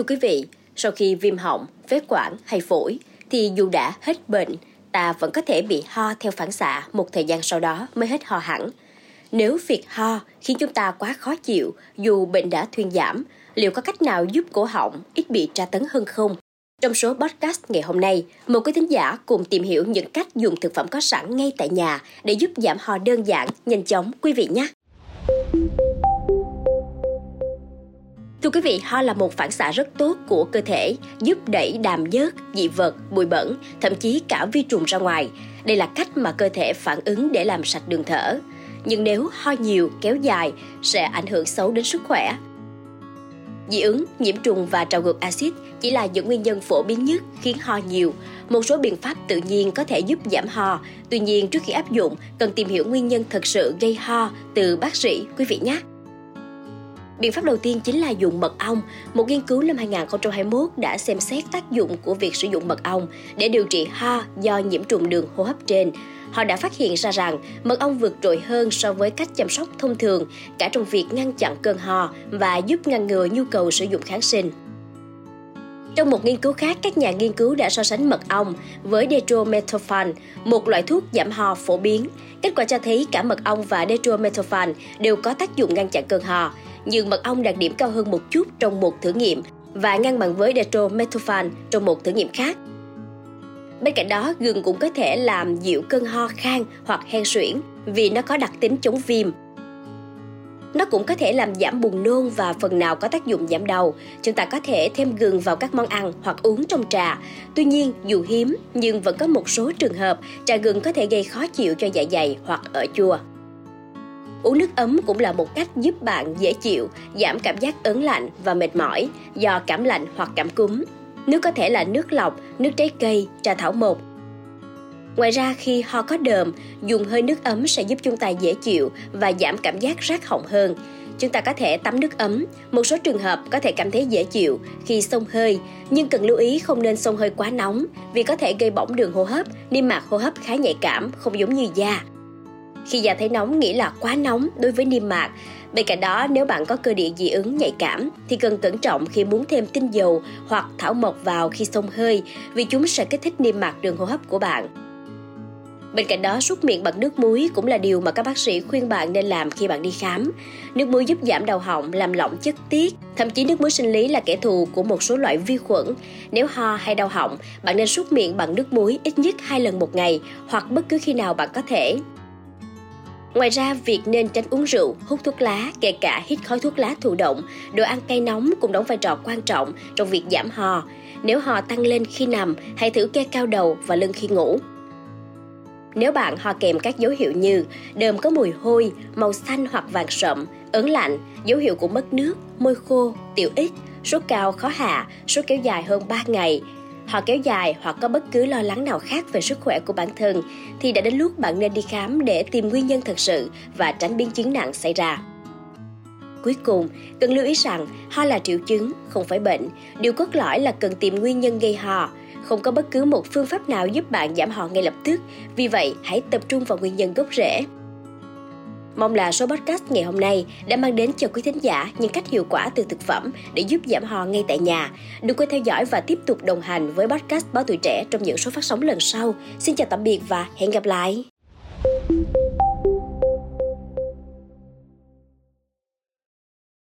Thưa quý vị, sau khi viêm họng, phế quản hay phổi thì dù đã hết bệnh, ta vẫn có thể bị ho theo phản xạ một thời gian sau đó mới hết ho hẳn. Nếu việc ho khiến chúng ta quá khó chịu dù bệnh đã thuyên giảm, liệu có cách nào giúp cổ họng ít bị tra tấn hơn không? Trong số podcast ngày hôm nay, một quý thính giả cùng tìm hiểu những cách dùng thực phẩm có sẵn ngay tại nhà để giúp giảm ho đơn giản, nhanh chóng quý vị nhé. Thưa quý vị, ho là một phản xạ rất tốt của cơ thể, giúp đẩy đàm dớt, dị vật, bụi bẩn, thậm chí cả vi trùng ra ngoài. Đây là cách mà cơ thể phản ứng để làm sạch đường thở. Nhưng nếu ho nhiều, kéo dài, sẽ ảnh hưởng xấu đến sức khỏe. Dị ứng, nhiễm trùng và trào ngược axit chỉ là những nguyên nhân phổ biến nhất khiến ho nhiều. Một số biện pháp tự nhiên có thể giúp giảm ho. Tuy nhiên, trước khi áp dụng, cần tìm hiểu nguyên nhân thật sự gây ho từ bác sĩ, quý vị nhé. Biện pháp đầu tiên chính là dùng mật ong. Một nghiên cứu năm 2021 đã xem xét tác dụng của việc sử dụng mật ong để điều trị ho do nhiễm trùng đường hô hấp trên. Họ đã phát hiện ra rằng mật ong vượt trội hơn so với cách chăm sóc thông thường, cả trong việc ngăn chặn cơn ho và giúp ngăn ngừa nhu cầu sử dụng kháng sinh. Trong một nghiên cứu khác, các nhà nghiên cứu đã so sánh mật ong với dextromethorphan, một loại thuốc giảm ho phổ biến. Kết quả cho thấy cả mật ong và dextromethorphan đều có tác dụng ngăn chặn cơn ho, nhưng mật ong đạt điểm cao hơn một chút trong một thử nghiệm và ngang bằng với dextromethorphan trong một thử nghiệm khác. Bên cạnh đó, gừng cũng có thể làm dịu cơn ho khan hoặc hen suyễn vì nó có đặc tính chống viêm. Nó cũng có thể làm giảm buồn nôn và phần nào có tác dụng giảm đau. Chúng ta có thể thêm gừng vào các món ăn hoặc uống trong trà. Tuy nhiên, dù hiếm, nhưng vẫn có một số trường hợp trà gừng có thể gây khó chịu cho dạ dày hoặc ở chua. Uống nước ấm cũng là một cách giúp bạn dễ chịu, giảm cảm giác ớn lạnh và mệt mỏi do cảm lạnh hoặc cảm cúm. Nước có thể là nước lọc, nước trái cây, trà thảo mộc. Ngoài ra khi ho có đờm, dùng hơi nước ấm sẽ giúp chúng ta dễ chịu và giảm cảm giác rát họng hơn. Chúng ta có thể tắm nước ấm, một số trường hợp có thể cảm thấy dễ chịu khi xông hơi, nhưng cần lưu ý không nên xông hơi quá nóng vì có thể gây bỏng đường hô hấp, niêm mạc hô hấp khá nhạy cảm, không giống như da. Khi da thấy nóng nghĩa là quá nóng đối với niêm mạc. Bên cạnh đó, nếu bạn có cơ địa dị ứng nhạy cảm thì cần cẩn trọng khi muốn thêm tinh dầu hoặc thảo mộc vào khi xông hơi vì chúng sẽ kích thích niêm mạc đường hô hấp của bạn. Bên cạnh đó, súc miệng bằng nước muối cũng là điều mà các bác sĩ khuyên bạn nên làm khi bạn đi khám. Nước muối giúp giảm đau họng, làm lỏng chất tiết, thậm chí nước muối sinh lý là kẻ thù của một số loại vi khuẩn. Nếu ho hay đau họng, bạn nên súc miệng bằng nước muối ít nhất hai lần một ngày hoặc bất cứ khi nào bạn có thể. Ngoài ra, việc nên tránh uống rượu, hút thuốc lá, kể cả hít khói thuốc lá thụ động, đồ ăn cay nóng cũng đóng vai trò quan trọng trong việc giảm ho. Nếu ho tăng lên khi nằm, hãy thử kê cao đầu và lưng khi ngủ. Nếu bạn ho kèm các dấu hiệu như đờm có mùi hôi, màu xanh hoặc vàng sậm, ớn lạnh, dấu hiệu của mất nước, môi khô, tiểu ít, sốt cao khó hạ, sốt kéo dài hơn 3 ngày, họ kéo dài hoặc có bất cứ lo lắng nào khác về sức khỏe của bản thân thì đã đến lúc bạn nên đi khám để tìm nguyên nhân thật sự và tránh biến chứng nặng xảy ra. Cuối cùng, cần lưu ý rằng ho là triệu chứng, không phải bệnh. Điều cốt lõi là cần tìm nguyên nhân gây ho. Không có bất cứ một phương pháp nào giúp bạn giảm họ ngay lập tức. Vì vậy, hãy tập trung vào nguyên nhân gốc rễ. Mong là số podcast ngày hôm nay đã mang đến cho quý thính giả những cách hiệu quả từ thực phẩm để giúp giảm ho ngay tại nhà. Đừng quên theo dõi và tiếp tục đồng hành với podcast Báo Tuổi Trẻ trong những số phát sóng lần sau. Xin chào tạm biệt và hẹn gặp lại!